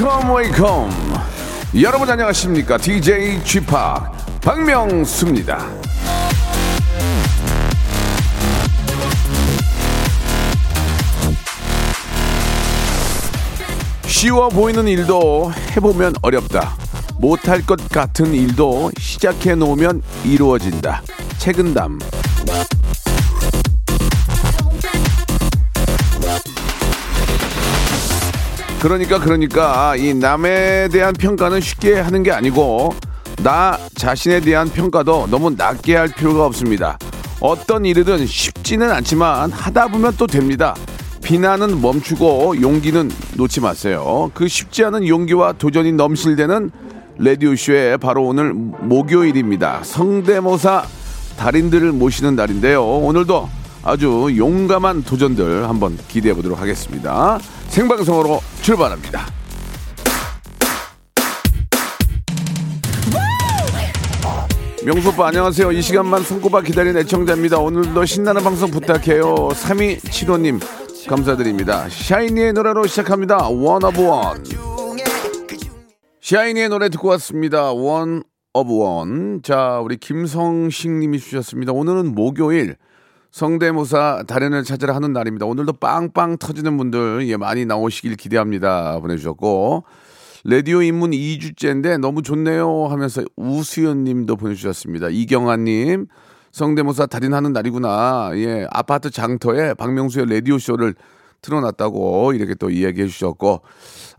Welcome, welcome. 여러분 안녕하십니까? DJ g p 박명수입니다. 쉬워 보이는 일도 해보면 어렵다. 못할 것 같은 일도 시작해 놓으면 이루어진다. 책은담. 그러니까 그러니까 이 남에 대한 평가는 쉽게 하는 게 아니고 나 자신에 대한 평가도 너무 낮게 할 필요가 없습니다. 어떤 일이든 쉽지는 않지만 하다 보면 또 됩니다. 비난은 멈추고 용기는 놓지 마세요. 그 쉽지 않은 용기와 도전이 넘실대는 라디오쇼에 바로 오늘 목요일입니다. 성대모사 달인들을 모시는 날인데요. 오늘도 아주 용감한 도전들 한번 기대해 보도록 하겠습니다. 생방송으로 출발합니다. 명수 오빠 안녕하세요. 이 시간만 손꼽아 기다린 애청자입니다. 오늘도 신나는 방송 부탁해요. 3275님 감사드립니다. 샤이니의 노래로 시작합니다. one of one. 샤이니의 노래 듣고 왔습니다. one of one. 자, 우리 김성식 님이 주셨습니다. 오늘은 목요일 성대모사 달인을 찾으러 하는 날입니다. 오늘도 빵빵 터지는 분들 예, 많이 나오시길 기대합니다. 보내주셨고 라디오 입문 2주째인데 너무 좋네요 하면서 우수연 님도 보내주셨습니다. 이경아 님 성대모사 달인 하는 날이구나. 예, 아파트 장터에 박명수의 라디오 쇼를 틀어놨다고 이렇게 또 이야기해 주셨고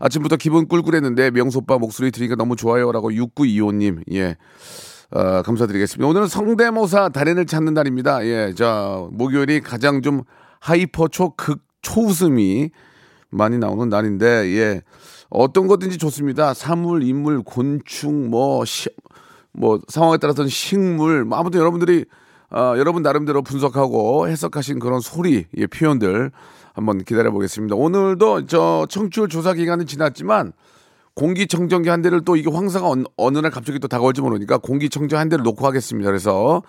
아침부터 기분 꿀꿀했는데 명수 오빠 목소리 들으니까 너무 좋아요라고 6925님 예. 어, 감사드리겠습니다. 오늘은 성대모사 달인을 찾는 날입니다. 예, 자, 목요일이 가장 좀 hyper 초극 초웃음이 많이 나오는 날인데, 예, 어떤 거든지 좋습니다. 사물, 인물, 곤충, 뭐, 시, 뭐, 상황에 따라서는 식물, 뭐 아무튼 여러분들이, 어, 여러분 나름대로 분석하고 해석하신 그런 소리, 예, 표현들 한번 기다려 보겠습니다. 오늘도 저 청취율 조사 기간은 지났지만, 공기청정기 한 대를 또 이게 황사가 어느, 날 갑자기 또 다가올지 모르니까 공기청정 한 대를 놓고 하겠습니다. 그래서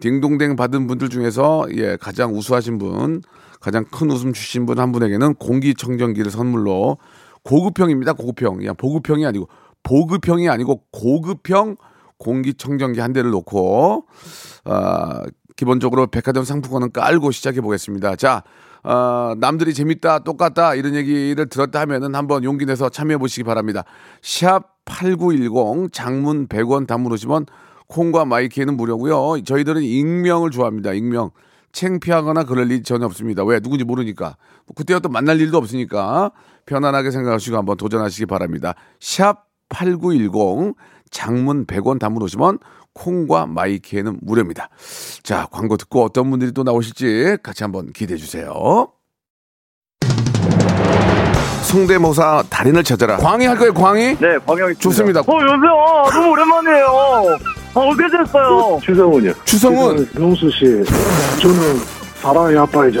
딩동댕 받은 분들 중에서 예 가장 우수하신 분, 가장 큰 웃음 주신 분 한 분에게는 공기청정기를 선물로 고급형입니다. 고급형. 야 보급형이 아니고 보급형이 아니고 고급형 공기청정기 한 대를 놓고 아 기본적으로 백화점 상품권은 깔고 시작해 보겠습니다. 자, 어, 남들이 재밌다, 똑같다, 이런 얘기를 들었다 하면은 한번 용기 내서 참여해 보시기 바랍니다. 샵 8910 장문 100원 단문 오시면 콩과 마이키에는 무료고요. 저희들은 익명을 좋아합니다. 익명. 챙피하거나 그럴 일 전혀 없습니다. 왜? 누군지 모르니까. 그때가 또 만날 일도 없으니까 편안하게 생각하시고 한번 도전하시기 바랍니다. 샵 8910 장문 100원 단문 오시면 콩과 마이키에는 무료입니다. 자, 광고 듣고 어떤 분들이 또 나오실지 같이 한번 기대해 주세요. 성대모사 달인을 찾아라. 광희 할 거예요, 광희? 네, 광영이 좋습니다. 어, 여보세요. 너무 오랜만이에요. 아, 어떻게 됐어요? 추성훈이요. 추성훈, 명수 씨, 저는 사랑의 아빠이자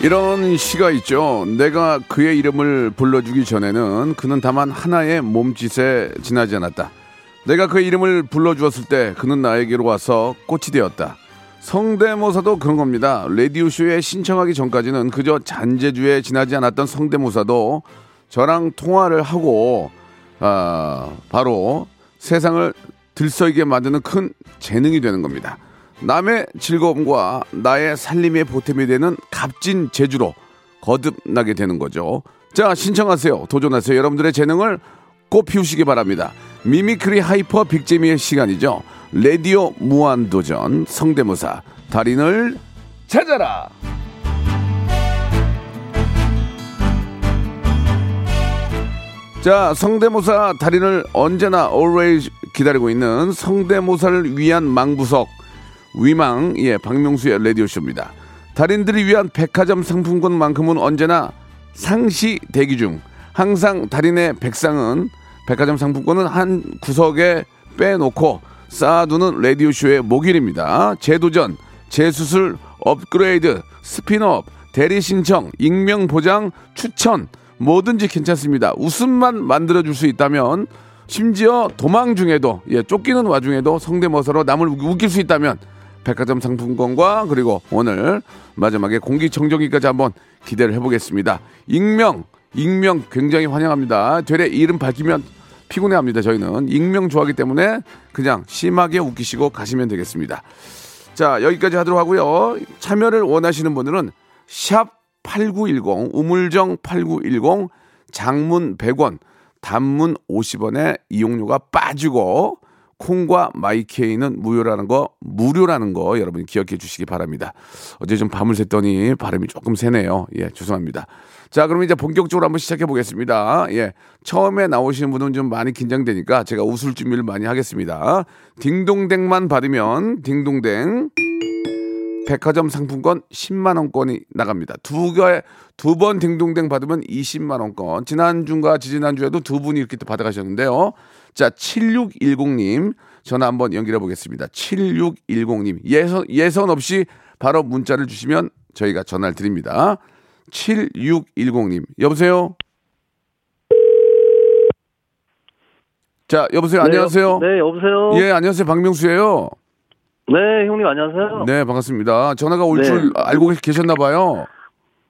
이런 시가 있죠. 내가 그의 이름을 불러주기 전에는 그는 다만 하나의 몸짓에 지나지 않았다. 내가 그의 이름을 불러주었을 때 그는 나에게로 와서 꽃이 되었다. 성대모사도 그런 겁니다. 라디오쇼에 신청하기 전까지는 그저 잔재주에 지나지 않았던 성대모사도 저랑 통화를 하고, 아, 바로 세상을 들썩이게 만드는 큰 재능이 되는 겁니다. 남의 즐거움과 나의 살림의 보탬이 되는 값진 재주로 거듭나게 되는 거죠. 자, 신청하세요. 도전하세요. 여러분들의 재능을 꽃 피우시기 바랍니다. mimicry hyper 빅재미의 시간이죠. 레디오 무한도전 성대모사 달인을 찾아라. 자, 성대모사 달인을 언제나 always 기다리고 있는 성대모사를 위한 망부석 위망 예 박명수의 라디오 쇼입니다. 달인들을 위한 백화점 상품권만큼은 언제나 상시 대기 중. 항상 달인의 백상은 백화점 상품권은 한 구석에 빼놓고 쌓아두는 라디오 쇼의 목일입니다. 재도전, 재수술, 업그레이드, 스피너업, 대리 신청, 익명 보장, 추천 뭐든지 괜찮습니다. 웃음만 만들어줄 수 있다면 심지어 도망 중에도 예 쫓기는 와중에도 성대모사로 남을 웃길 수 있다면 백화점 상품권과 그리고 오늘 마지막에 공기청정기까지 한번 기대를 해보겠습니다. 익명, 익명 굉장히 환영합니다. 되레 이름 밝히면 피곤해합니다. 저희는 익명 좋아하기 때문에 그냥 심하게 웃기시고 가시면 되겠습니다. 자 여기까지 하도록 하고요. 참여를 원하시는 분들은 샵 8910 우물정 8910 장문 100원 단문 50원에 이용료가 빠지고 콩과 마이케이는 무료라는 거 무료라는 거 여러분 기억해 주시기 바랍니다. 어제 좀 밤을 샜더니 발음이 조금 세네요. 예, 죄송합니다. 자, 그럼 이제 본격적으로 한번 시작해 보겠습니다. 예, 처음에 나오시는 분은 좀 많이 긴장되니까 제가 웃을 준비를 많이 하겠습니다. 딩동댕만 받으면 딩동댕 백화점 상품권 10만 원권이 나갑니다. 두 개, 두 번 딩동댕 받으면 20만 원권. 지난주과 지지난주에도 두 분이 이렇게 또 받아가셨는데요. 자, 7610님 전화 한번 연결해 보겠습니다. 7610님 예선 예선 없이 바로 문자를 주시면 저희가 전화를 드립니다. 7610님 여보세요. 자, 여보세요. 안녕하세요. 네, 여보세요. 예, 안녕하세요. 박명수예요. 네, 형님 안녕하세요. 네, 반갑습니다. 전화가 올 네. 줄 알고 계셨나 봐요.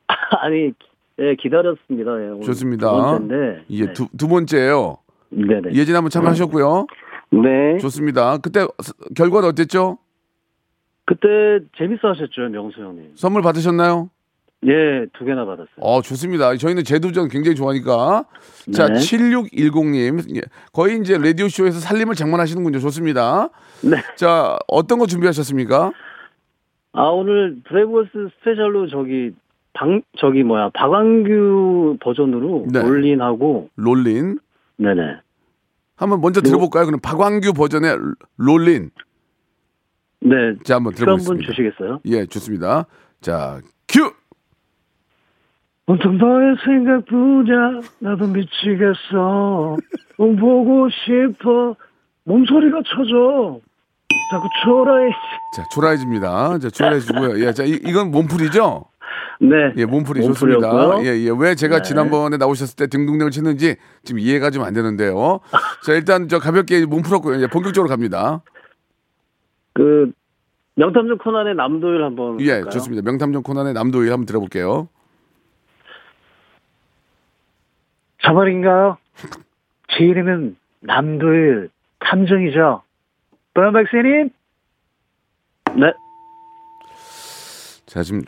아니, 예, 기다렸습니다. 예, 좋습니다. 두 번째인데. 예, 네. 두, 두 번째예요. 네 네. 예진 한번 참여하셨고요. 네. 좋습니다. 그때 스- 결과는 어땠죠? 그때 재밌어 하셨죠, 명수 형님. 선물 받으셨나요? 예, 두 개나 받았어요. 어, 좋습니다. 저희는 재도전 굉장히 좋아하니까. 자, 네. 7610님. 예, 거의 이제 라디오쇼에서 살림을 장만하시는군요. 좋습니다. 네. 자, 어떤 거 준비하셨습니까? 아, 오늘 브레이브걸스 스페셜로 저기, 방, 저기 뭐야, 박완규 버전으로 네. Rollin'하고, Rollin'. 네네. 한번 먼저 들어볼까요? 그럼 박완규 버전의 Rollin'. 네. 자, 한번 큐 한번 들어보겠습니다. 주시겠어요? 예, 좋습니다. 자, 큐! 온통 너의 생각뿐이야 나도 미치겠어. 너무 보고 싶어. 몸소리가 쳐져. 자꾸 초라해. 자, 초라해집니다. 자, 초라해지고요. 예, 자, 이, 이건 몸풀이죠? 네. 예, 몸풀이 좋습니다. 예, 예. 왜 제가 네. 지난번에 나오셨을 때 등등등을 치는지 지금 이해가 좀 안 되는데요. 자, 일단 저 가볍게 몸 풀었고요. 이제 본격적으로 갑니다. 그 명탐정 코난의 남도일 한번 예, 볼까요? 좋습니다. 명탐정 코난의 남도일 한번 들어볼게요. 저 말인가요? 제 이름은 남도일 탐정이죠. 또한 박사님? 네. 자, 지금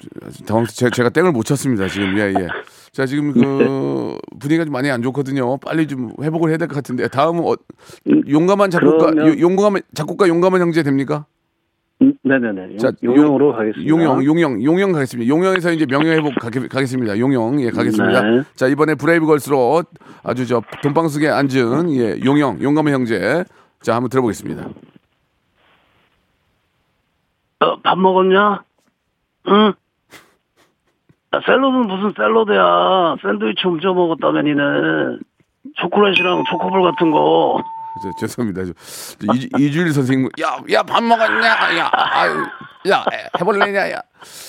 당황 제가, 제가 땡을 못 쳤습니다. 지금 예, 예. 자, 지금 그 분위기가 좀 많이 안 좋거든요. 빨리 좀 회복을 해야 될 것 같은데 다음은 어, 용감한 작곡가 그러면- 요- 용감한 작곡가 용감한 형제 됩니까? 음, 네네네. 자, 용, 용으로 가겠습니다. 용영, 용영, 용영 가겠습니다. 용영에서 이제 명예 회복 가겠, 가겠습니다. 용영, 예, 가겠습니다. 네. 자, 이번에 브레이브걸스로 아주 저 돈방석에 앉은 예, 용영, 용감한 형제. 자, 한번 들어보겠습니다. 어, 밥 먹었냐? 응. 야, 샐러드는 무슨 샐러드야. 샌드위치 옮겨 먹었다며, 니는. 초콜릿이랑 초코볼 같은 거. 저, 죄송합니다. 저, 저 이, 이주일 선생님, 야, 야, 밥 먹었냐? 야, 아유, 야, 해볼래냐, 야.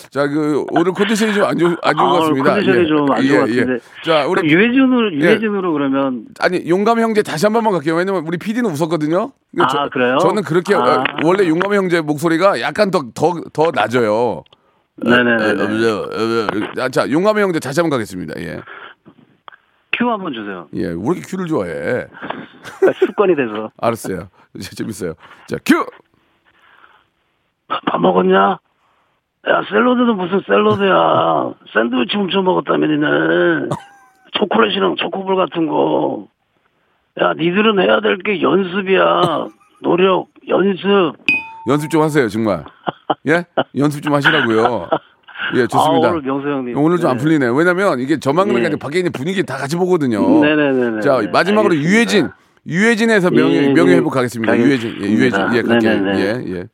자, 그, 오늘 컨디션이 좀 안 좋은, 안 좋은 아, 것 같습니다. 컨디션이 예. 좀안 좋은 예, 것 같은데. 예. 자, 우리, 유해진으로 예. 유해진으로 그러면 아니, 용감 형제 다시 한 번만 갈게요. 왜냐면 우리 PD는 웃었거든요. 아, 그래요? 저는 그렇게, 아. 어, 원래 용감 형제 목소리가 약간 더, 더, 더 낮아요. 네네네. 아, 자, 용감의 형제 다시 한번 가겠습니다. 예. 큐 한번 주세요. 예. 왜 이렇게 큐를 좋아해? 습관이 돼서. 알았어요. 재밌어요. 자, 큐! 밥 먹었냐? 야 샐러드는 무슨 샐러드야? 샌드위치 훔쳐 먹었다며 니네. 초콜릿이랑 초코볼 같은 거. 야 니들은 해야 될 게 연습이야. 노력, 연습. 연습 좀 하세요, 정말. 예? 연습 좀 하시라고요. 예, 좋습니다. 아, 오늘 명수 형님. 오늘 좀안 네. 풀리네 요. 왜냐면 이게 저만 그런 게 예. 아니라 밖에 있는 분위기 다 같이 보거든요. 네네네네. 자, 마지막으로 알겠습니다. 유해진. 유해진에서 명예, 예, 명예 예. 회복 가겠습니다. 유해진. 예, 유해진. 예, 갈게요. 네네네. 예, 예.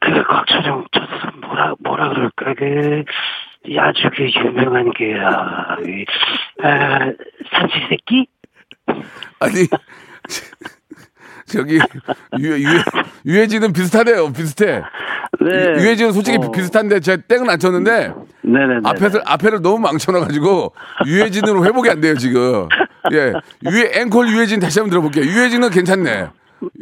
그게 곽철용 저 뭐라 뭐라 그럴까 그 아주 그 유명한 그 아, 그, 아, 삼시세끼 아니, 저기, 유, 유, 유해진은 비슷하대요. 비슷해. 네. 유해진은 솔직히 어. 비슷한데 제가 땡은 안 쳤는데 네네네 앞에서 앞에를 너무 망쳐놔가지고 유해진으로 회복이 안 돼요 지금. 예, 유해 앵콜 유해진 다시 한번 들어볼게요. 유해진은 괜찮네.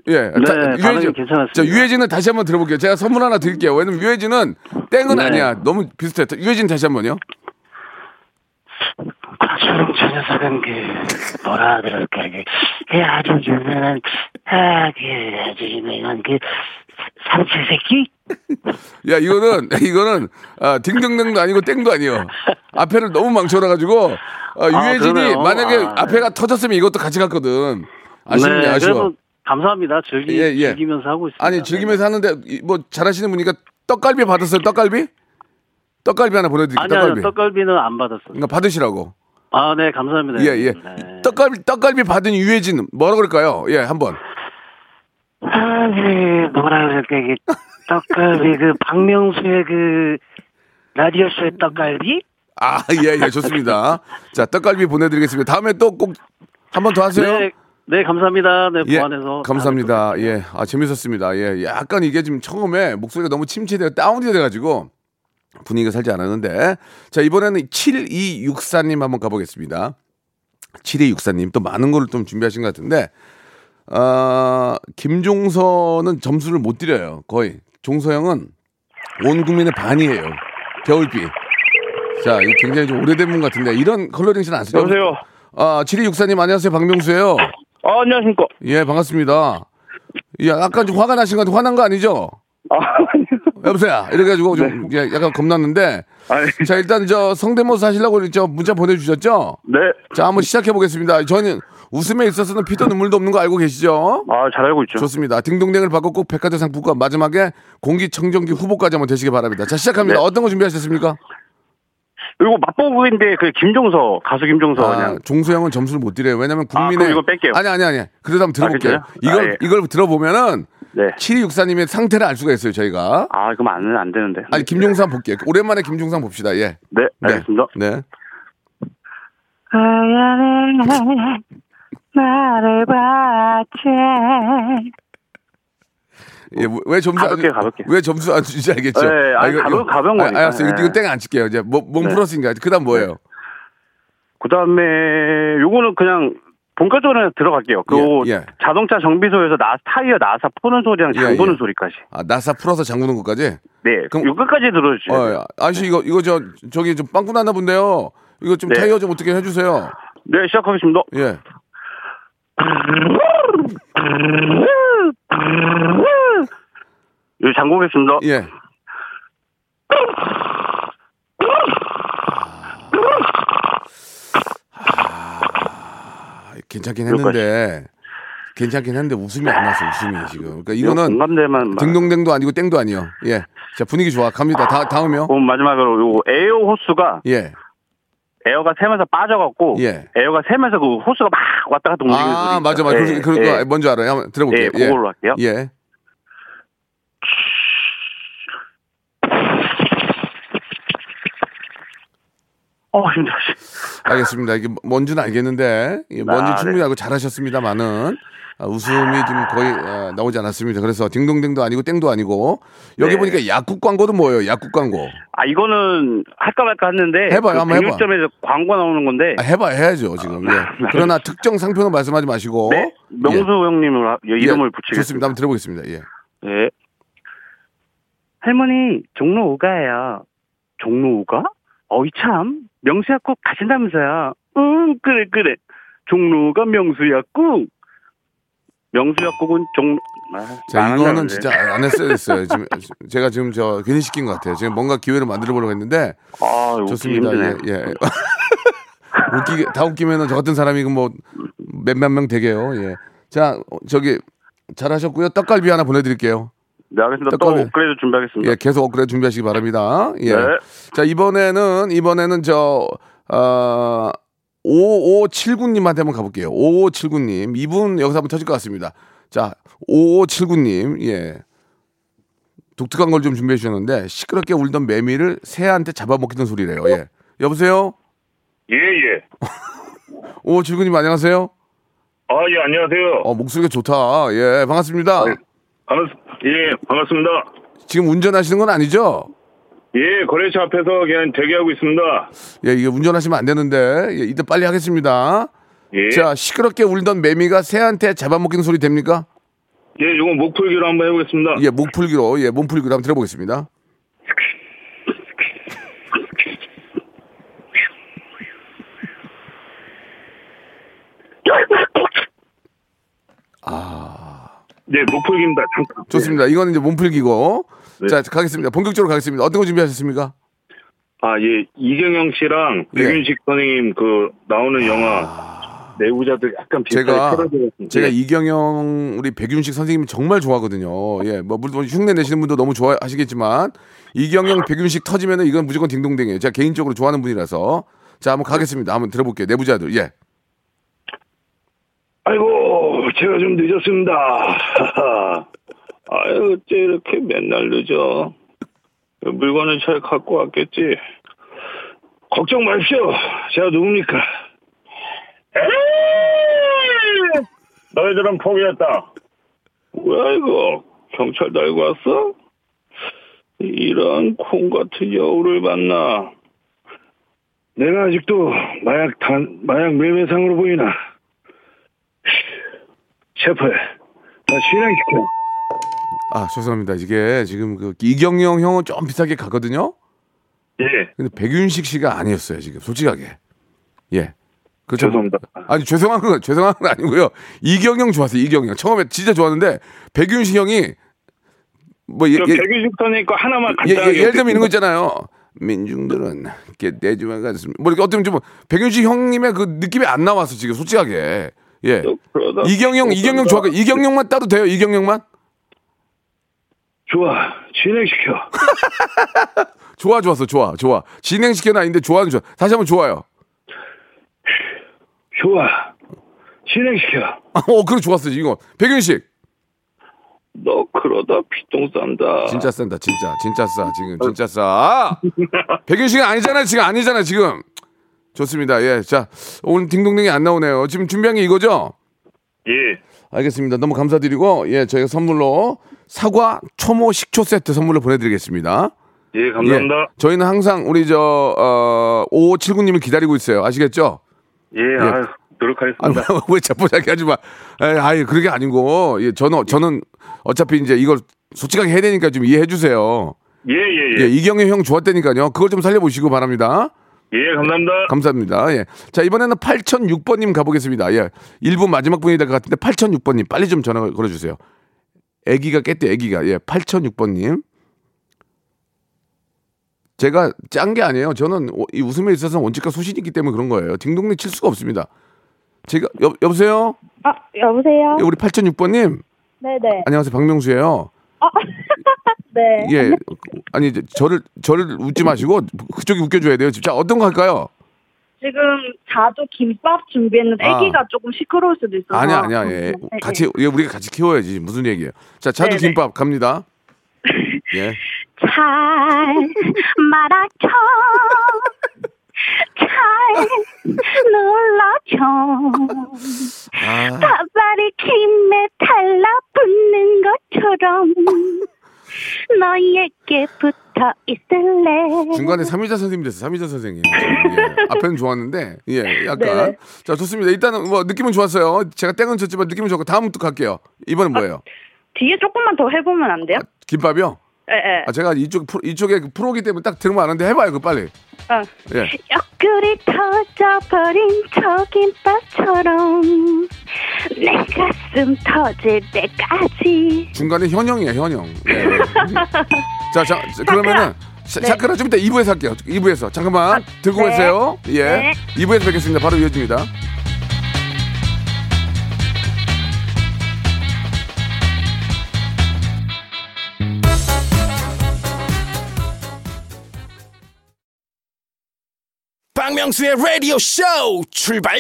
예, 자, 반응이 괜찮았습니다. 자, 유해진은 다시 한번 들어볼게요. 제가 선물 하나 드릴게요. 왜냐면 유해진은 땡은 네. 아니야. 너무 비슷해. 유해진 다시 한번요. 곽철용 저 녀석은 그 뭐라 그럴까 그, 그 아주 유명한 아그 아주 유명한 그 삼시세끼 야, 이거는 이거는 아, 딩동댕도 아니고 땡도 아니요. 앞에를 너무 망쳐놔가지고 아, 유해진이 그러네요. 만약에 아, 네. 앞에가 터졌으면 이것도 같이 갔거든. 아쉽네, 네, 아쉬워. 감사합니다 즐기 예, 예. 즐기면서 하고 있습니다 아니 즐기면서 하는데 이- 뭐 잘하시는 분이니까 떡갈비 받았어요. 떡갈비? 떡갈비 하나 보내드릴게요. 아니 떡갈비. 떡갈비는 안 받았어요 그러니까 받으시라고. 아 네 감사합니다 예 예. 네. 떡갈비 떡갈비 받은 유해진 뭐라 그럴까요? 예 한 번. 아, 그, 뭐라 그럴까, 그, 떡갈비, 그, 박명수의 그, 라디오쇼의 떡갈비? 아 예 예 좋습니다. 자 떡갈비 보내드리겠습니다. 다음에 또 꼭 한 번 더 하세요. 네, 네, 감사합니다. 네, 예, 보안해서. 감사합니다. 예, 아 재밌었습니다. 예, 약간 이게 지금 처음에 목소리가 너무 침체되어 다운이 돼가지고 분위기가 살지 않았는데 자 이번에는 7264님 한번 가보겠습니다. 7264님 또 많은 거를 좀 준비하신 것 같은데 아 김종서는 점수를 못 드려요. 거의 종서형은 온 국민의 반이에요. 겨울비. 자, 이 굉장히 좀 오래된 분 같은데 이런 컬러링 안 쓰죠? 여보세요. 아, 7264님 안녕하세요. 박명수예요. 아, 안녕하십니까. 예, 반갑습니다. 예, 약간 좀 화가 나신 것 같은데 화난 거 아니죠? 아, 여보세요. 이래가지고 좀 예, 약간 겁났는데. 아니, 자, 일단 저 성대모사 하시려고 저 문자 보내주셨죠? 네. 자, 한번 시작해 보겠습니다. 저는 웃음에 있어서는 피도 눈물도 없는 거 알고 계시죠? 아, 잘 알고 있죠. 좋습니다. 딩동댕을 받고 꼭 백화점 상품권 마지막에 공기청정기 후보까지 한번 되시기 바랍니다. 자, 시작합니다. 네. 어떤 거 준비하셨습니까? 그리고 맛보부인데 그 김종서, 가수 김종서 아, 그냥. 종수 형은 점수를 못 드려요. 왜냐면 아, 국민의 그럼 이거 뺄게요. 아니 아니 아니. 그래도 한번 들어볼게요. 아, 이걸? 아, 예. 이걸 들어보면은 네. 7264님의 상태를 알 수가 있어요, 저희가. 아, 그럼 안, 안 되는데. 아니 김종상 볼게요. 오랜만에 김종상 봅시다. 예. 네, 알겠습니다. 네. 나를 봤지. 예, 왜 점수 가볍게, 안, 가볍게. 왜 점수 안 주지 알겠죠? 네, 아니, 가벼- 가벼운 아, 거니까. 알았어요. 이거, 네. 이거 땡안 칠게요. 이제 몸, 몸 네. 플러스인가. 그다음 뭐예요? 그 다음에 요거는 그냥 본격적으로 들어갈게요. 그 예, 예. 자동차 정비소에서 나 타이어 나사 푸는 소리랑 예, 잠그는 예. 소리까지. 아, 나사 풀어서 잠그는 것까지. 네, 그럼- 요 끝까지 들어주세요. 어, 아저씨 이거 이거 저 저기 좀 빵꾸 났나 본데요. 이거 좀 네. 타이어 좀 어떻게 해주세요. 네, 시작하겠습니다. 예. 요 잠그겠습니다. 예. 아, 괜찮긴 했는데 괜찮긴 했는데 웃음이 안 났어 웃음이 지금. 그러니까 이거는 공감대만 막- 딩동댕도 아니고 땡도 아니요. 예. 자 분위기 좋아 갑니다. 다 다음이요. 그럼 마지막으로 요 에어 호스가 예. 에어가 새면서 빠져갖고 예. 에어가 새면서 그 호스가 막 왔다 갔다 움직이는 소리. 아 맞아 맞아. 그, 그, 그, 뭔지 알아요. 한번 들어볼게요. 예, 그걸로 할게요. 예. 어, 힘들어. 알겠습니다. 이게 뭔지는 알겠는데 예, 뭔지 아, 충분히 알고 잘하셨습니다만은 아, 웃음이 좀 거의 아, 나오지 않았습니다. 그래서 딩동댕도 아니고 땡도 아니고 여기 네. 보니까 약국 광고도 뭐예요? 약국 광고. 아, 이거는 할까 말까 했는데. 그 해봐요, 한번 해봐. 백육점에서 광고 나오는 건데. 아, 해봐 해야죠 지금. 예. 그러나 특정 상표는 말씀하지 마시고. 네? 명수 형님을 하- 예. 이름을 예, 붙이겠습니다. 좋습니다. 한번 들어보겠습니다. 예. 네. 할머니, 종로 5가예요. 종로 5가? 어이 참, 명수 약국 가신다면서요. 응, 그래, 그래. 종로 5가 명수 약국. 명수 약국은 종로, 아, 자안 이거는. 진짜 안 했어야 됐어요. 지금 제가 지금 저 괜히 시킨 것 같아요. 지금 뭔가 기회를 만들어 보려고 했는데 아, 웃기 좋습니다. 힘드네. 예. 예. 웃기게 다 웃기면은 저 같은 사람이 뭐 몇몇 명 되게요. 예. 자 어, 저기 잘하셨고요. 떡갈비 하나 보내드릴게요. 네, 알겠습니다. 또 떡갈비. 업그레이드 준비하겠습니다. 예, 계속 업그레이드 준비하시기 바랍니다. 예. 네. 자 이번에는 이번에는 저 어, 5579님한테 한번 가볼게요. 5579님 이분 여기서 한번 터질 것 같습니다. 자 5579님 예. 독특한 걸 좀 준비해 주셨는데 시끄럽게 울던 매미를 새한테 잡아먹히던 소리래요. 예. 여보세요? 예, 예. 5579님 안녕하세요? 아, 예, 안녕하세요. 어, 목소리가 좋다. 예, 반갑습니다. 반갑, 예, 반갑습니다. 지금 운전하시는 건 아니죠? 예, 거래처 앞에서 그냥 대기하고 있습니다. 예, 이게 운전하시면 안 되는데 예, 이때 빨리 하겠습니다. 예. 자, 시끄럽게 울던 매미가 새한테 잡아먹히는 소리 됩니까? 예, 요거 목풀기로 한번 해보겠습니다. 예, 목풀기로, 예, 몸풀기로 한번 들어보겠습니다. 네, 목풀기입니다. 잠깐. 좋습니다. 이거는 이제 몸풀기고. 네. 자, 가겠습니다. 본격적으로 가겠습니다. 어떤 거 준비하셨습니까? 아, 예, 이경영 씨랑 예. 백윤식 선생님 그 나오는 영화 내부자들 약간 제가. 제가 예. 이경영 우리 백윤식 선생님 정말 좋아하거든요. 예, 뭐 물론 흉내 내시는 분도 너무 좋아하시겠지만 이경영 백윤식 터지면은 이건 무조건 딩동댕이에요. 제가 개인적으로 좋아하는 분이라서 자 한번 가겠습니다. 한번 들어볼게요. 내부자들 예. 아이고, 제가 좀 늦었습니다. 아유, 어째 이렇게 맨날 늦어. 물건을 잘 갖고 왔겠지. 걱정 마십시오. 제가 누굽니까? 에이! 너희들은 포기했다. 뭐야, 이거? 경찰 달고 왔어? 이런 콩 같은 여우를 만나. 내가 아직도 마약 단, 마약 매매상으로 보이나? 셰프, 나 실행시켜. 아 죄송합니다. 이게 지금 그 이경영 형은 좀 비슷하게 가거든요. 예, 근데 백윤식 씨가 아니었어요 지금 솔직하게. 예. 그렇죠. 죄송합니다. 아니 죄송한 건 죄송한 건 아니고요. 이경영 좋았어요. 이경영 처음에 진짜 좋았는데 백윤식 형이 뭐 예, 저 예, 백유식 선생님 거 하나만 예. 예, 예를 들면 이런 거 있잖아요. 민중들은 깨대지만 같습니다. 뭐 이렇게 어떻게 좀 백윤식 형님의 그 느낌이 안 나왔어 지금 솔직하게. 예. 이경영 이경영 좋아. 이경영만 따도 돼요. 이경영만 좋아, 진행시켜. 좋아 좋았어 좋아 좋아 진행시켜는 아닌데 좋아는 좋아. 다시 한번 좋아요. 좋아, 진행시켜. 어 그래 좋았어 이거 백윤식 너 그러다 피똥 싼다. 진짜 싼다 진짜 진짜 싸 지금 진짜 싸. 백윤식은 아니잖아요 지금 아니잖아 지금. 좋습니다. 예. 자, 오늘 딩동댕이 안 나오네요. 지금 준비한 게 이거죠? 예, 알겠습니다. 너무 감사드리고, 예, 저희가 선물로 사과 초모 식초 세트 선물로 보내드리겠습니다. 예, 감사합니다. 예, 저희는 항상 우리 저, 어, 5579님을 기다리고 있어요. 아시겠죠? 예, 아유, 노력하겠습니다. 아니, 왜 자포자기 하지 마. 아이, 그게 아니고, 예, 저는, 저는 어차피 이제 이걸 솔직하게 해야 되니까 좀 이해해 주세요. 예, 예, 예, 예. 이경영 형 좋았다니까요. 그걸 좀 살려보시고 바랍니다. 예, 감사합니다. 감사합니다. 예. 자, 이번에는 8006번님 가보겠습니다. 예. 1분 마지막 분이 될 것 같은데 8006번님 빨리 좀 전화 걸어주세요. 애기가 깼대, 애기가. 예, 8006번님. 제가 짠 게 아니에요. 저는 오- 이 웃음에 있어서 원칙과 소신이 있기 때문에 그런 거예요. 딩동댕 칠 수가 없습니다. 제가, 여, 여보세요? 아, 여보세요? 예, 우리 8006번님. 네네. 안녕하세요. 박명수예요. 네. 예. 아니, 저를, 저를 웃지 마시고 그쪽이 웃겨줘야 돼요. 자, 어떤 거 할까요? 지금 자두 김밥 준비했는데 아. 아기가 조금 시끄러울 수도 있어서. 아니야, 아니야. 예. 네, 같이, 예, 우리가 같이 키워야지. 무슨 얘기예요. 자, 자두 네네. 김밥 갑니다. 예. 잘 말아줘. 잘 눌러줘. 아, 바바리 김에 달라붙는 것처럼 너에게 붙어 있을래. 중간에 삼위자 선생님 됐어. 삼위자 선생님. 예. 앞에는 좋았는데 예, 약간. 네. 자, 좋습니다. 일단은 뭐 느낌은 좋았어요. 제가 땡은 쳤지만 느낌은 좋고 다음 또 갈게요. 이번엔 뭐예요? 뒤에 조금만 더 해보면 안 돼요? 김밥이요? 예, 예. 아, 제가 이쪽 프로, 이쪽에 그 프로기 때문에 딱 들으면 아는데 해봐요, 그 빨리. 어. 예. 옆구리 터져버린 저 김밥처럼 내 가슴 터질 때까지 중간에 현영이에요, 현영. 예. 자, 자, 자, 그러면은 샤, 네. 샤크라 좀 이따 2부에서 할게요. 2부에서. 잠깐만. 들고 네. 계세요. 예. 네. 2부에서 뵙겠습니다. 바로 이어집니다. 박명수의 라디오 쇼 출발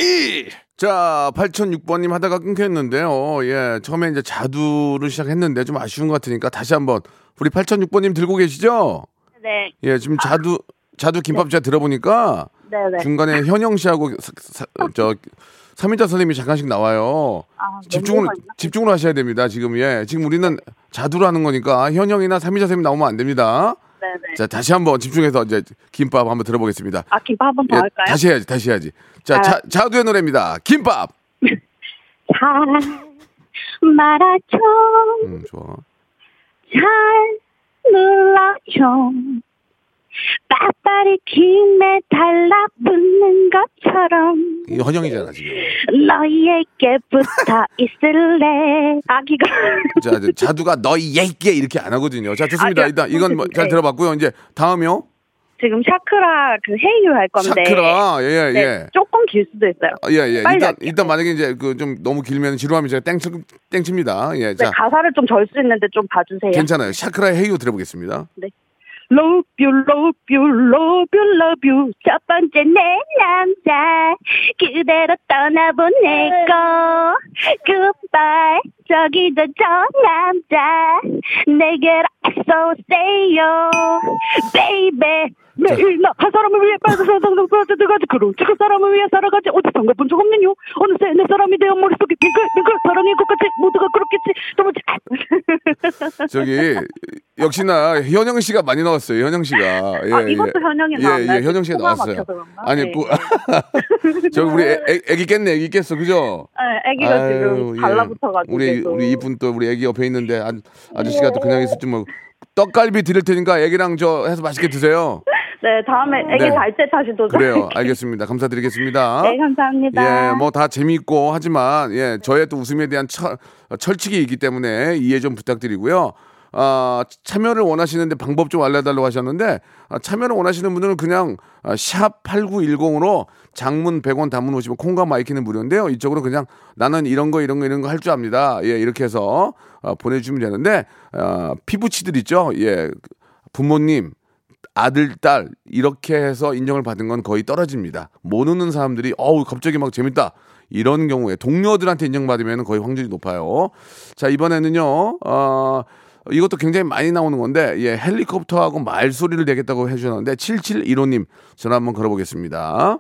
자, 8006번님 하다가 끊겼는데요. 예, 처음에 이제 자두를 시작했는데 좀 아쉬운 것 같으니까 다시 한번 우리 8006번님 들고 계시죠? 네, 예, 지금 자두 자두 김밥 제가 들어보니까 네, 네. 중간에 현영 씨하고 사- 사- 저 삼인자 선생님이 잠깐씩 나와요. 아, 집중을 집중을 하셔야 됩니다. 지금 예, 지금 우리는 자두로 하는 거니까 현영이나 삼인자 선생님 나오면 안 됩니다. 네, 네. 자, 다시 한번 집중해서 이제 김밥 한번 들어보겠습니다. 아, 김밥 한번 더 예, 할까요? 다시 해야지, 다시 해야지. 자, 아. 자, 자두의 노래입니다. 김밥. 잘 말아줘, 음, 좋아. 잘 눌러줘. 빠빠리 김에 달라붙는 것처럼 이 헌영이잖아 지금. 너에게 붙어 있을래. 아기가. 자, 이제 자두가 너희 얘기에 이렇게 안 하거든요. 자, 좋습니다. 아, 일단 이건 뭐잘 네. 들어봤고요. 이제 다음이요. 지금 샤크라 그 Hey U 할 건데. 샤크라. 예, 예. 네, 조금 길 수도 있어요. 아, 예, 예. 일단 할게요. 일단 만약에 이제 그 좀 너무 길면 지루하면 제가 땡치 땡칩니다. 예. 네, 자, 가사를 좀 절 수 있는데 좀 봐주세요. 괜찮아요. 샤크라의 Hey U 들어보겠습니다. Love you, love you, love you, love you. 첫 번째 내 남자. 그대로 떠나보내고. Goodbye. 저기도 저 남자. 내게로 쏘세요. Baby. 매일 나 한 사람을 위해 빨간 세상을 빠져들어가지 그런 그 사람을 위해 살아가지 어디선가 본 적 없는요 어느새 내 사람이 되어 머릿속에 빙글 빙글 사랑인 것 같아 모두가 그렇겠지 너무 잘 저기 역시나 현영 씨가 많이 나왔어요. 현영 씨가. 예, 아, 이것도 현영이 예, 나왔나요? 예, 현영 씨가 나왔어요. 아니, 네. 그, 저 우리 애, 애- 애기 깼네, 애기 깼어, 그죠? 네, 아기가 아유, 지금 예. 달라붙어가지고 우리 계속. 우리 이쁜 또 우리 애기 옆에 있는데 아, 아저씨가 또 그냥 있었지 뭐 떡갈비 드릴 테니까 애기랑 저 해서 맛있게 드세요. 네 다음에 아기 네. 잘 때 다시 도전 그래요. 알겠습니다. 감사드리겠습니다. 네 감사합니다 예, 뭐 다 재미있고 하지만 예, 저의 또 웃음에 대한 철, 철칙이 있기 때문에 이해 좀 부탁드리고요. 아, 참여를 원하시는데 방법 좀 알려달라고 하셨는데 아, 참여를 원하시는 분들은 그냥 아, 샵 8910으로 장문 100원 단문 오시면 콩과 my K는 무료인데요. 이쪽으로 그냥 나는 이런 거 이런 거 이런 거 할 줄 압니다. 예, 이렇게 해서 아, 보내주시면 되는데 아, 피붙이들 있죠. 예, 부모님 아들, 딸 이렇게 해서 인정을 받은 건 거의 떨어집니다. 모르는 사람들이 어우 갑자기 막 재밌다 이런 경우에 동료들한테 인정받으면 거의 확률이 높아요. 자 이번에는요. 어, 이것도 굉장히 많이 나오는 건데 예, 헬리콥터하고 말소리를 내겠다고 해 주셨는데 7715님 전화 한번 걸어 보겠습니다.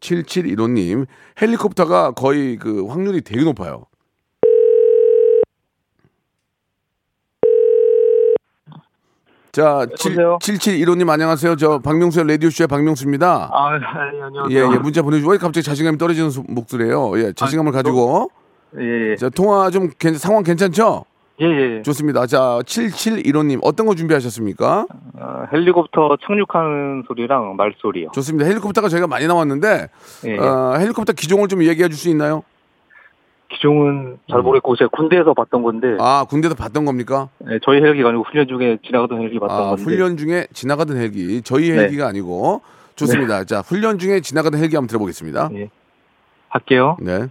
7715님 헬리콥터가 거의 그 확률이 되게 높아요. 자, 여보세요? 7715님 안녕하세요. 저 박명수의 라디오쇼의 박명수입니다. 아, 아니, 안녕하세요. 예, 예, 문자 보내주고 왜 갑자기 자신감이 떨어지는 소- 목소리예요. 예, 자신감을 아, 가지고. 예, 예. 자, 통화 좀 괜- 상황 괜찮죠? 예, 예. 좋습니다. 자, 7715님 어떤 거 준비하셨습니까? 어, 헬리콥터 착륙하는 소리랑 말소리요. 좋습니다. 헬리콥터가 저희가 많이 나왔는데 예. 어, 헬리콥터 기종을 좀 얘기해 줄 수 있나요? 기종은 잘 모르겠고 제가 군대에서 봤던 건데 아, 군대에서 봤던 겁니까? 예, 저희 헬기가 아니고 훈련 중에 지나가던 헬기 봤던 아, 건데. 훈련 중에 지나가던 헬기. 저희 네. 헬기가 아니고 좋습니다. 자, 훈련 중에 지나가던 헬기 한번 들어보겠습니다. 예. 할게요. 네.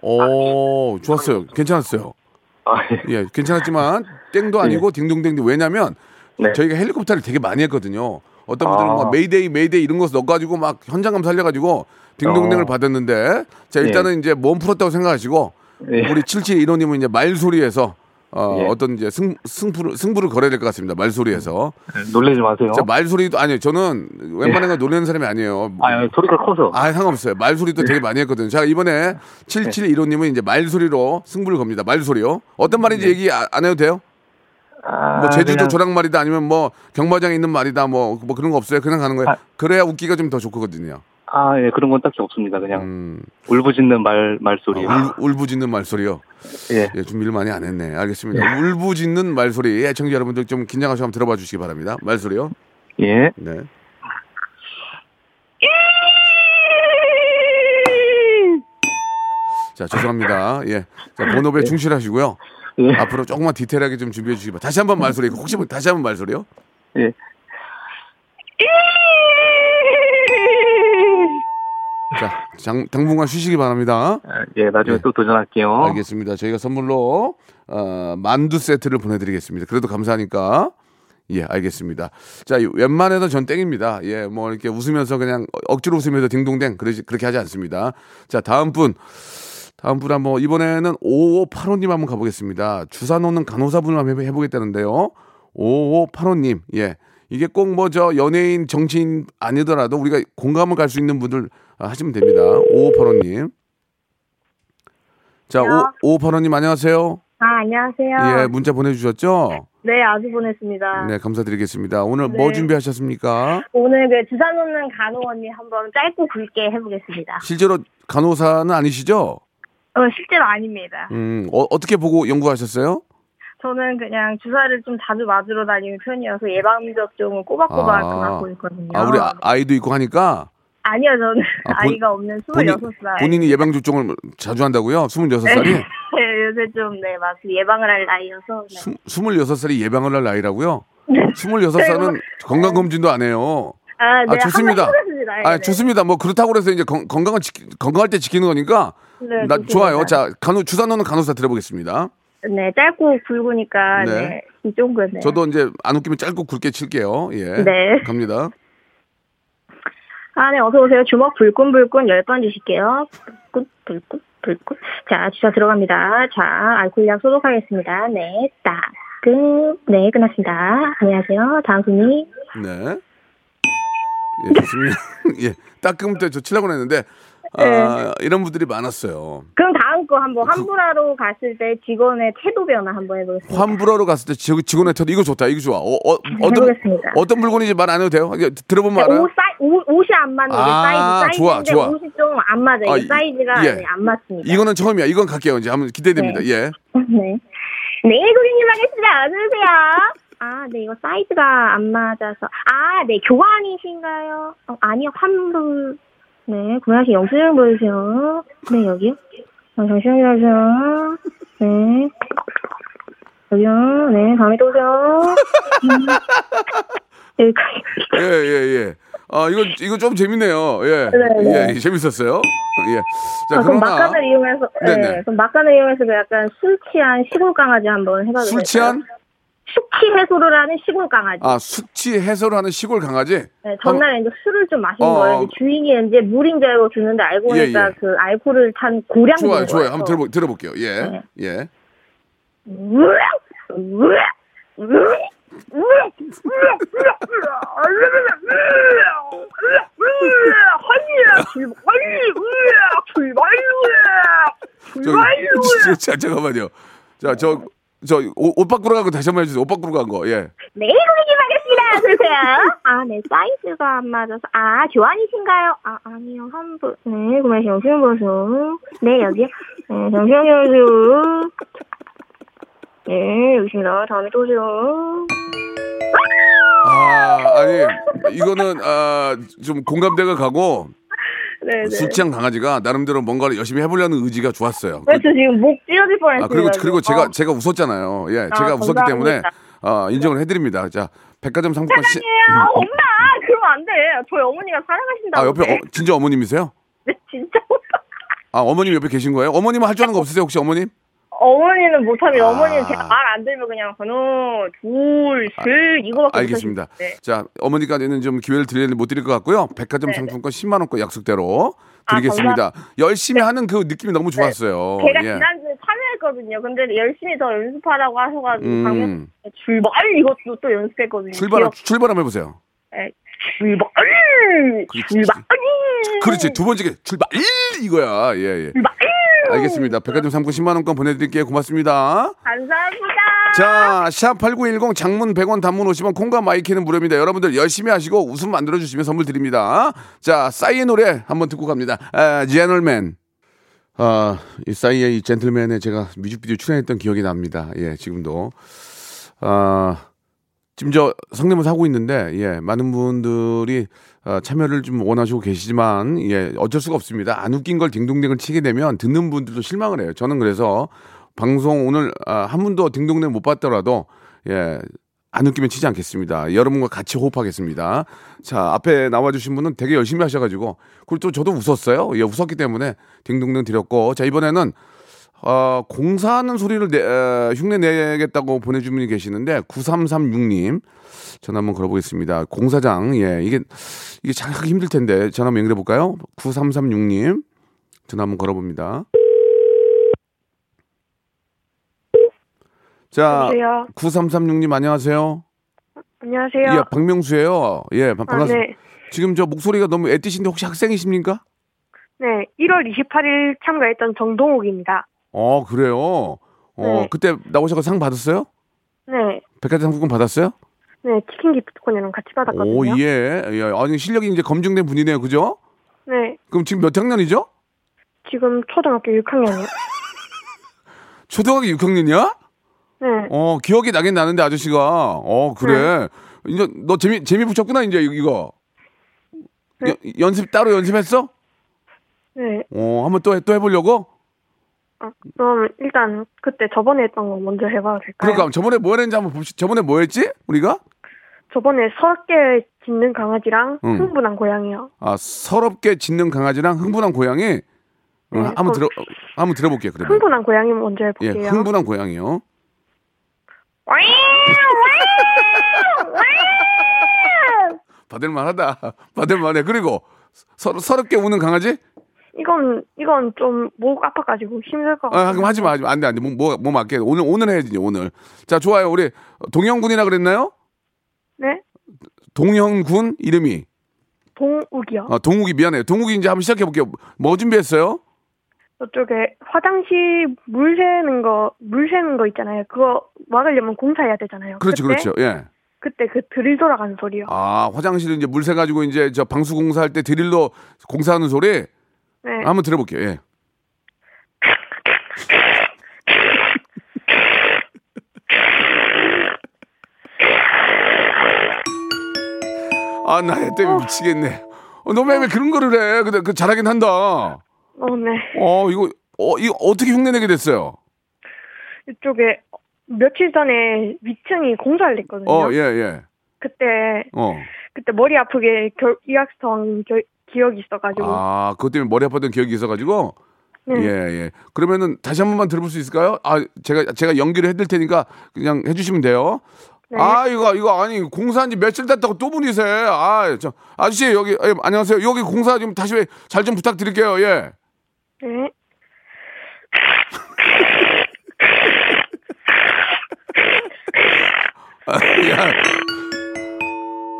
오. 오, 좋았어요. 괜찮았어요. 아, 예. 예, 괜찮았지만 땡도 아니고 딩동댕도 왜냐면 네. 저희가 헬리콥터를 되게 많이 했거든요. 어떤 분들은 아. 막 Mayday Mayday 이런 거 넣어가지고 막 현장감 살려가지고 딩동댕을 어. 받았는데 자 일단은 이제 몸 풀었다고 생각하시고 예. 우리 7715님은 이제 말소리에서 어, 예. 어떤 이제 승, 승부를 승부를 걸어야 될 것 같습니다. 말소리에서. 놀라지 마세요. 자, 말소리도 아니요. 저는 웬만한 거 놀라는 사람이 아니에요. 아, 소리가 커서. 아, 상관없어요. 말소리도 되게 많이 했거든요. 자, 이번에 7715님은 이제 말소리로 승부를 겁니다. 말소리요. 어떤 말인지 얘기 아- 안 해도 돼요? 아, 뭐 제주도 그냥- 조랑말이다 아니면 뭐 경마장에 있는 말이다 뭐, 뭐 그런 거 없어요. 그냥 가는 거예요. 아. 그래야 웃기가 좀 더 좋거든요. 아, 예, 그런 건 딱히 없습니다. 그냥 음, 울부짖는 말 말소리요. 아, 울, 울부짖는 말소리요. 예. 예, 준비를 많이 안 했네. 알겠습니다. 울부짖는 말소리. 애청자 여러분들 좀 긴장하시고 한번 들어봐 주시기 바랍니다. 말소리요. 예. 네. 자, 죄송합니다. 예. 자, 본업에 충실하시고요. 예. 앞으로 조금만 디테일하게 좀 준비해 주시기 바랍니다. 다시 한번 말소리. 혹시 뭐 다시 한번 말소리요? 예. 자, 장, 당분간 쉬시기 바랍니다. 아, 예, 나중에 예. 또 도전할게요. 알겠습니다. 저희가 선물로 어, 만두 세트를 보내드리겠습니다. 그래도 감사하니까. 예, 알겠습니다. 자, 이 웬만해서 전 땡입니다. 예, 뭐 이렇게 웃으면서 그냥 억지로 웃으면서 딩동댕 그러지, 그렇게 하지 않습니다. 자, 다음 분. 다음 분 한번 이번에는 5585님 한번 가보겠습니다. 주사 놓는 간호사분을 한번 해보- 해보겠다는데요. 5585님, 예. 이게 꼭 뭐 저 연예인, 정치인 아니더라도 우리가 공감을 갈 수 있는 분들 아, 하시면 됩니다. 5585님. 자, 안녕. 5585님 안녕하세요. 아, 안녕하세요. 예, 문자 보내주셨죠? 네, 아주 보냈습니다. 네, 감사드리겠습니다. 오늘 뭐 네. 준비하셨습니까? 오늘 그 주사 놓는 간호 언니 한번 짧고 굵게 해보겠습니다. 실제로 간호사는 아니시죠? 어, 실제로 아닙니다. 음, 어, 어떻게 보고 연구하셨어요? 저는 그냥 주사를 좀 자주 맞으러 다니는 편이어서 예방접종을 꼬박꼬박 아. 맞고 있거든요. 아, 우리 아, 아이도 있고 하니까 아니요, 저는 아, 아, 본- 이가 없는 본인, 26살. 본인 이 예방 접종을 자주 한다고요? 26살이? 네, 요새 좀, 네, 막 예방을 할 나이여서. 네. 26살이 예방을 할 나이라고요? 네. 26살은 건강 검진도 안 해요. 아, 네, 아, 좋습니다. 네, 아, 네. 좋습니다. 뭐 그렇다고 그래서 이제 건, 건강을 지키, 건강할 때 지키는 거니까 네, 나. 좋아요. 자, 간호 주사 넣는 간호사 들어보겠습니다. 네, 짧고 굵으니까, 네. 네, 이 정도, 네. 저도 이제 안 웃기면 짧고 굵게 칠게요. 예. 네. 갑니다. 아, 네, 어서오세요. 주먹 불끈불끈 10번 주실게요. 불끈, 불끈, 불끈. 자, 주사 들어갑니다. 자, 알코올약 소독하겠습니다. 네, 딱, 끝. 네, 끝났습니다. 안녕하세요. 다음 손님. 네. 예, 좋습니다. 예. 따끔 때 저 치려고 했는데 아, 네. 이런 분들이 많았어요. 그럼 다음 거 한번 환불하러 갔을 때 직원의 태도 변화 한번 해보겠습니다. 환불하러 갔을 때 직- 직원의 태도 이거 좋다. 이거 좋아. 어, 어, 어떤 해보겠습니다. 어떤 물건인지 말 안 해도 돼요? 들어보면 네, 알아요. 옷 사이, 옷, 옷이 안 맞는 게 아, 사이즈. 좋아, 사이즈인데 좋아. 옷이 좀 안 맞아요. 아, 이 사이즈가 예. 네, 안 맞습니다. 이거는 처음이야. 이건 갈게요. 이제 한번 기대됩니다. 네. 예. 네. 네, 고객님 하겠습니다. 어서 오세요. 아, 네, 이거 사이즈가 안 맞아서. 아, 네, 교환이신가요? 어, 아니요, 환불. 네, 구매하신 영수증 보여주세요. 네, 여기요. 어, 잠시만요. 네. 여기요. 네, 다음에 또 오세요. 음. 여기까지. 예, 예, 예. 아, 이거 이거 좀 재밌네요. 예. 네, 네. 예, 재밌었어요. 예. 자, 아, 그럼 그러나 막간을 이용해서, 네, 네네. 그럼 막간을 이용해서 그 약간 술 취한 시골 강아지 한번 해봐도 술 될까요? 취한 숙취 해소를 하는 시골 강아지. 아, 숙취 해소를 하는 시골 강아지. 네, 전날에 이제 술을 좀 마신 어, 거예요. 어. 이제 주인이 이제 물인 줄 알고 주는데 알고 예, 보니까 예. 그 알코올을 탄 고량 좋아요, 좋아요. 한번 들어보, 들어볼게요. 예. 네. 예. 저, 진짜, 잠깐만요. 자, 저, 저, 옷, 옷 밖으로 간 거 다시 한번 해주세요. 옷 밖으로 간 거. 예. 네, 고객님 하겠습니다. 어서오세요. 아, 네, 사이즈가 안 맞아서. 아, 교환이신가요? 아, 아니요, 환불. 네, 구매 정신 보수. 네, 여기요. 네, 잠시만요, 보수. 네, 여기입니다. 다음에 또 오세요. 아, 아니, 이거는, 아, 좀 공감대가 가고, 네, 네. 술 취한 강아지가 나름대로 뭔가를 열심히 해보려는 의지가 좋았어요. 네, 저 지금 목 찢어질 뻔했어요. 아, 그리고, 그리고 제가, 어. 제가 웃었잖아요. 예, 아, 제가 웃었기 감사합니다. 때문에, 아, 인정을 해드립니다. 자, 백화점 상품권 시, 사랑해요. 엄마, 그러면 안 돼. 저희 어머니가 사랑하신다고. 아, 옆에, 어, 진짜 어머님이세요? 네, 진짜. 아, 어머님 옆에 계신 거예요? 어머님은 할 줄 아는 거 없으세요, 혹시 어머님? 어, 어머니는 못하면 아. 어머니는 제가 말 안 들으면 그냥 하나, 둘, 셋 이거밖에 알겠습니다. 못하시는데. 자, 어머니까지는 좀 기회를 드리는데 못 드릴 것 같고요. 백화점 네네. 상품권 10만 원권 약속대로 아, 드리겠습니다. 열심히 하는 그 느낌이 너무 좋았어요. 제가 예. 지난주에 참여했거든요. 근데 열심히 더 연습하라고 하셔가지고 음. 출발 이것도 또 연습했거든요. 출발 기억- 출발 한번 해보세요. 네. 출발 그렇지. 출발 그렇지 두 번째 게 출발 이거야. 예 예. 출발 알겠습니다. 백화점 상품 10만 원권 보내드릴게요. 고맙습니다. 감사합니다. 자, 샵8910 장문 100원 단문 50원 콩과 my K는 무료입니다. 여러분들 열심히 하시고 웃음 만들어 주시면 선물 드립니다. 자, 싸이의 노래 한번 듣고 갑니다. 아, 젠틀맨. 아, 이 싸이의 이 젠틀맨에 제가 뮤직비디오 출연했던 기억이 납니다. 예, 지금도. 아, 지금 저 성대모사 하고 있는데 예, 많은 분들이 어, 참여를 좀 원하시고 계시지만 예, 어쩔 수가 없습니다. 안 웃긴 걸 딩동댕을 치게 되면 듣는 분들도 실망을 해요. 저는 그래서 방송 오늘 아, 한 분도 딩동댕 못 봤더라도 예, 안 웃기면 치지 않겠습니다. 여러분과 같이 호흡하겠습니다. 자, 앞에 나와주신 분은 되게 열심히 하셔가지고 그리고 또 저도 웃었어요. 예, 웃었기 때문에 딩동댕 드렸고 자 이번에는 어, 공사하는 소리를 내, 에, 흉내 내겠다고 보내준 분이 계시는데 9336님 전화 한번 걸어보겠습니다. 공사장 예 이게 이게 잘 하기 힘들 텐데 전화 한번 연결해 볼까요? 9336님 전화 한번 걸어봅니다. 자 여보세요? 9336님 안녕하세요. 안녕하세요. 예 박명수예요. 예 반- 아, 반갑습니다. 네. 지금 저 목소리가 너무 애띠신데 혹시 학생이십니까? 네, 1월 28일 참가했던 정동욱입니다. 어 그래요. 어 네. 그때 나오셔서 상 받았어요? 네, 백화점 상품권 받았어요? 네, 치킨 기프트콘이랑 같이 받았거든요. 오, 예. 예. 아니, 실력이 이제 검증된 분이네요. 그죠? 네, 그럼 지금 몇 학년이죠? 지금 초등학교 6학년이요. 초등학교 6학년이야? 네, 어, 기억이 나긴 나는데, 아저씨가. 어, 그래. 이제 너 재미, 재미 붙였구나, 이제 이거. 네. 연- 연습, 따로 연습했어? 네. 어, 한번 또, 해- 또 해보려고? 아, 그럼 일단 그때 저번에 했던 거 먼저 해봐도 될까요? 그러니까 저번에 뭐 했는지 한번 봅시다. 저번에 뭐 했지? 우리가? 저번에 서럽게 짖는 강아지랑 응. 흥분한 고양이요. 아, 서럽게 짖는 강아지랑 흥분한 고양이. 응, 네, 한번 그럼- 들어, 한번 들어볼게요, 그러면. 흥분한 고양이 먼저 예, 해볼게요. 흥분한 고양이요. 받을만 하다. 받을만 해. 그리고 서, 서럽게 우는 강아지? 이건 이건 좀 목 아파가지고 힘들 것 같아요. 아, 그럼 하지 마, 하지 마. 안 돼, 안 돼. 뭐, 뭐, 뭐 맞게. 오늘, 오늘 해야지, 오늘. 자, 좋아요. 우리 동영군이라 그랬나요? 네, 동영군 이름이. 동욱이요. 아, 동욱이 미안해요. 동욱이 이제 한번 시작해 볼게요. 뭐 준비했어요? 저쪽에 화장실 물 새는 거, 물 새는 거 있잖아요. 그거 막으려면 공사해야 되잖아요. 그렇죠, 그때, 그렇죠. 예. 그때 그 드릴 돌아가는 소리요. 아, 화장실에 이제 물 새가지고 이제 저 방수 공사할 때 드릴로 공사하는 소리? 네. 한번 들어볼게요. 예. 아, 나애 때문에 미치겠네. 어, 너왜 왜 그런 거를 해? 근데 그 잘하긴 한다. 어, 네. 어, 이거, 어, 이거 어떻게 흉내내게 됐어요? 이쪽에 며칠 전에 위층이 공사를 했거든요. 어, 예, 예. 그때 어. 그때 머리 아프게 결, 이학성 겨, 기억이 있어가지고. 아, 그것 때문에 머리 아팠던 기억이 있어가지고. 네. 예, 예. 그러면은 다시 한 번만 들어볼 수 있을까요? 아, 제가, 제가 연기를 해드릴 테니까 그냥 해주시면 돼요. 네. 아, 이거, 이거, 아니, 공사한 지 며칠 됐다고 또 분이세. 아, 저, 아저씨, 여기, 예, 안녕하세요. 여기 공사 좀 다시 잘 좀 부탁드릴게요. 예. 네. 아, 야.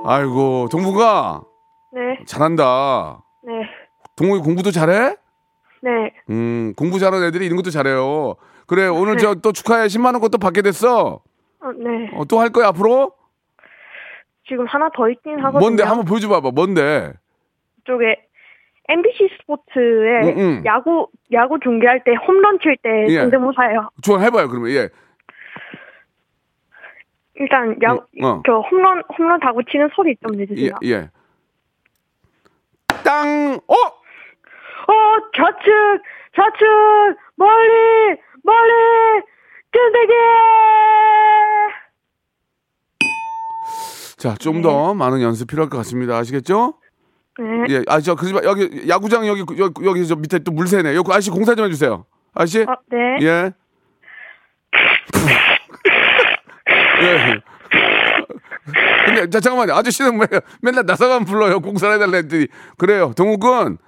아이고, 동부가 네. 잘한다. 네. 동욱이 공부도 잘해? 네. 음, 공부 잘하는 애들이 이런 것도 잘해요. 그래, 오늘 네. 저또 축하해. 10만원 것도 받게 됐어. 어, 네. 어, 또 할 거야, 앞으로? 지금 하나 더 있긴 하거든요. 뭔데? 한번 보여줘 봐봐. 뭔데? 쪽에 MBC 스포츠에 응, 응. 야구 야구 중계할 때 홈런 칠때 예. 성대모사예요. 좋아, 해봐요, 그러면. 예. 일단 야, 응, 어. 저 홈런 홈런 다고 치는 소리 좀 예, 내주세요. 예. 땅! 어! 어 좌측 좌측 멀리 멀리 끈데기 자, 좀더 많은 연습 필요할 것 같습니다. 아시겠죠? 네. 예. 아, 저, 그러지 마. 여기, 야구장 여기, 여기, 여기 저 밑에 또 물새네. 여기 아저씨 공사 좀 해주세요. 아저씨? 어, 네. 예. 예. 근데 자 잠깐만요. 아저씨는 왜 맨날 나사만 불러요? 공사를 해달라 했더니 그래요. 동욱군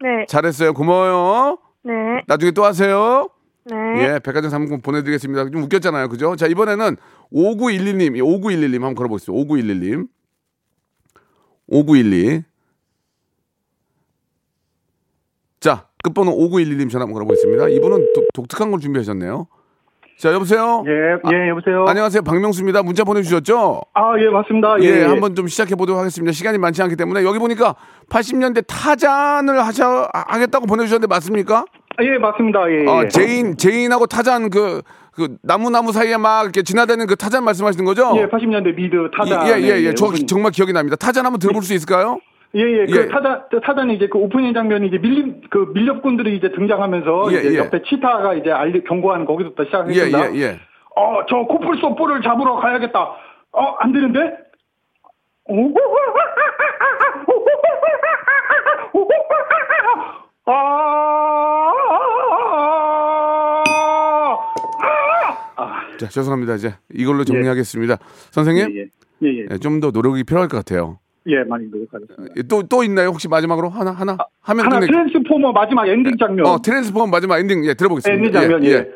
네. 잘했어요. 고마워요. 네. 나중에 또 하세요. 네. 예, 백화점 상품권 보내드리겠습니다. 좀 웃겼잖아요. 그죠? 자, 이번에는 5911님, 5911님 한번 걸어보시죠. 5911님. 5912. 자, 끝번호 5911님 전화 한번 걸어보겠습니다. 이분은 독, 독특한 걸 준비하셨네요. 자, 여보세요? 예, 예, 여보세요. 안녕하세요. 박명수입니다. 문자 보내주셨죠? 아, 예, 맞습니다. 예, 예, 예. 한번 좀 시작해 보도록 하겠습니다. 시간이 많지 않기 때문에 여기 보니까 80년대 타잔을 하셔 하겠다고 보내주셨는데 맞습니까? 아, 예, 맞습니다. 예, 어, 예. 제인 제인하고 타잔 그, 그 나무 나무 사이에 막 이렇게 지나다니는 그 타잔 말씀하시는 거죠? 예, 80년대 미드 타잔. 예, 예, 예. 예, 저 오픈- 정말 기억이 납니다. 타잔 한번 들어볼 수 있을까요? 예, 예, 그 예. 타잔, 타잔이 이제 그 오프닝 장면이 이제 밀림, 그 밀렵꾼들이 이제 등장하면서 예, 이제 예. 옆에 치타가 이제 알리, 경고하는 거기서부터 예, 시작했습니다. 예, 예. 어, 저 코뿔소 뿔을 잡으러 가야겠다. 어, 안 되는데? 자, 죄송합니다. 이제 이걸로 정리하겠습니다. 선생님, 예, 예, 예. 좀 더 노력이 필요할 것 같아요. 예, 많이 노력하겠습니다. 예, 또, 또 있나요? 혹시 마지막으로 하나, 하나? 하면 하나 끝내- 트랜스포머 마지막 엔딩 장면. 어, 트랜스포머 마지막 엔딩, 예, 들어보겠습니다. 엔딩 장면, 예.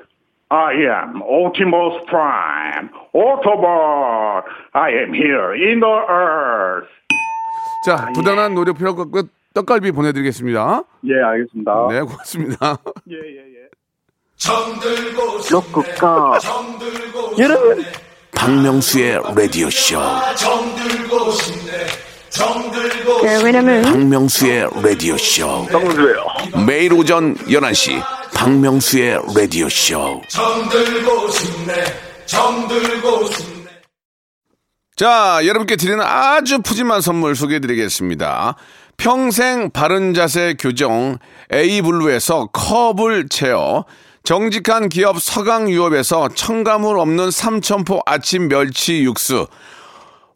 I am Optimus Prime, Autobot. I am here in the Earth. 자, 부단한 노력 필요할 것 같고, 떡갈비 보내드리겠습니다. 예, 알겠습니다. 네, 고맙습니다. 예, 예, 예. 로쿠꺼. 여러분. 박명수의 라디오 쇼. 네, 왜냐면 박명수의 라디오 쇼. 매일 오전 11시 박명수의 라디오 쇼. 자, 여러분께 드리는 아주 푸짐한 선물 소개해 드리겠습니다. 평생 바른 자세 교정 에이블루에서 커블체어 정직한 기업 서강유업에서 첨가물 없는 삼천포 아침 멸치 육수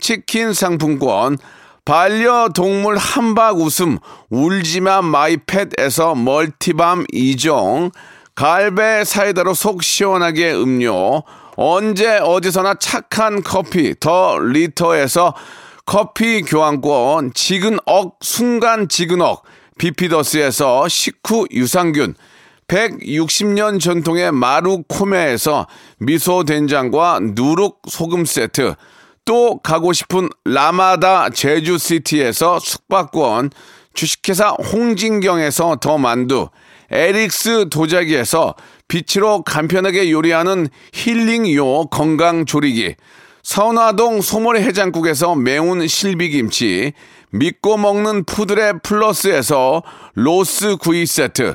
치킨 상품권, 반려동물 한박 웃음 울지마 마이팻에서 멀티밤 2종, 갈배 사이다로 속 시원하게 음료, 언제 어디서나 착한 커피 더 리터에서 커피 교환권, 지근억 순간 지근억, 비피더스에서 식후 유산균, 160년 전통의 마루코메에서 미소 된장과 누룩 소금 세트, 또 가고 싶은 라마다 제주시티에서 숙박권, 주식회사 홍진경에서 더 만두, 에릭스 도자기에서 빛으로 간편하게 요리하는 힐링요 건강조리기, 선화동 소머리 해장국에서 매운 실비김치, 믿고 먹는 푸드의 플러스에서 로스 구이 세트,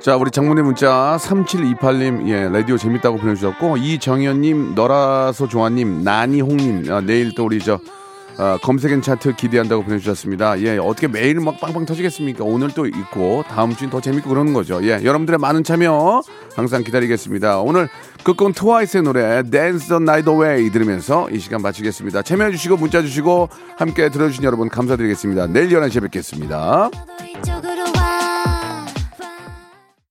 자, 우리 장문의 문자 3728님, 예, 라디오 재밌다고 보내주셨고, 이정현님, 너라서 좋아님, 나니홍님, 아, 내일 또 우리 저, 아, 검색엔 차트 기대한다고 보내주셨습니다. 예, 어떻게 매일 막 빵빵 터지겠습니까? 오늘 또 있고, 다음 주는 더 재밌고 그러는 거죠. 예, 여러분들의 많은 참여 항상 기다리겠습니다. 오늘 끝곡 트와이스의 노래, Dance the Night Away 들으면서 이 시간 마치겠습니다. 참여해주시고, 문자 주시고, 함께 들어주신 여러분 감사드리겠습니다. 내일 11시에 뵙겠습니다.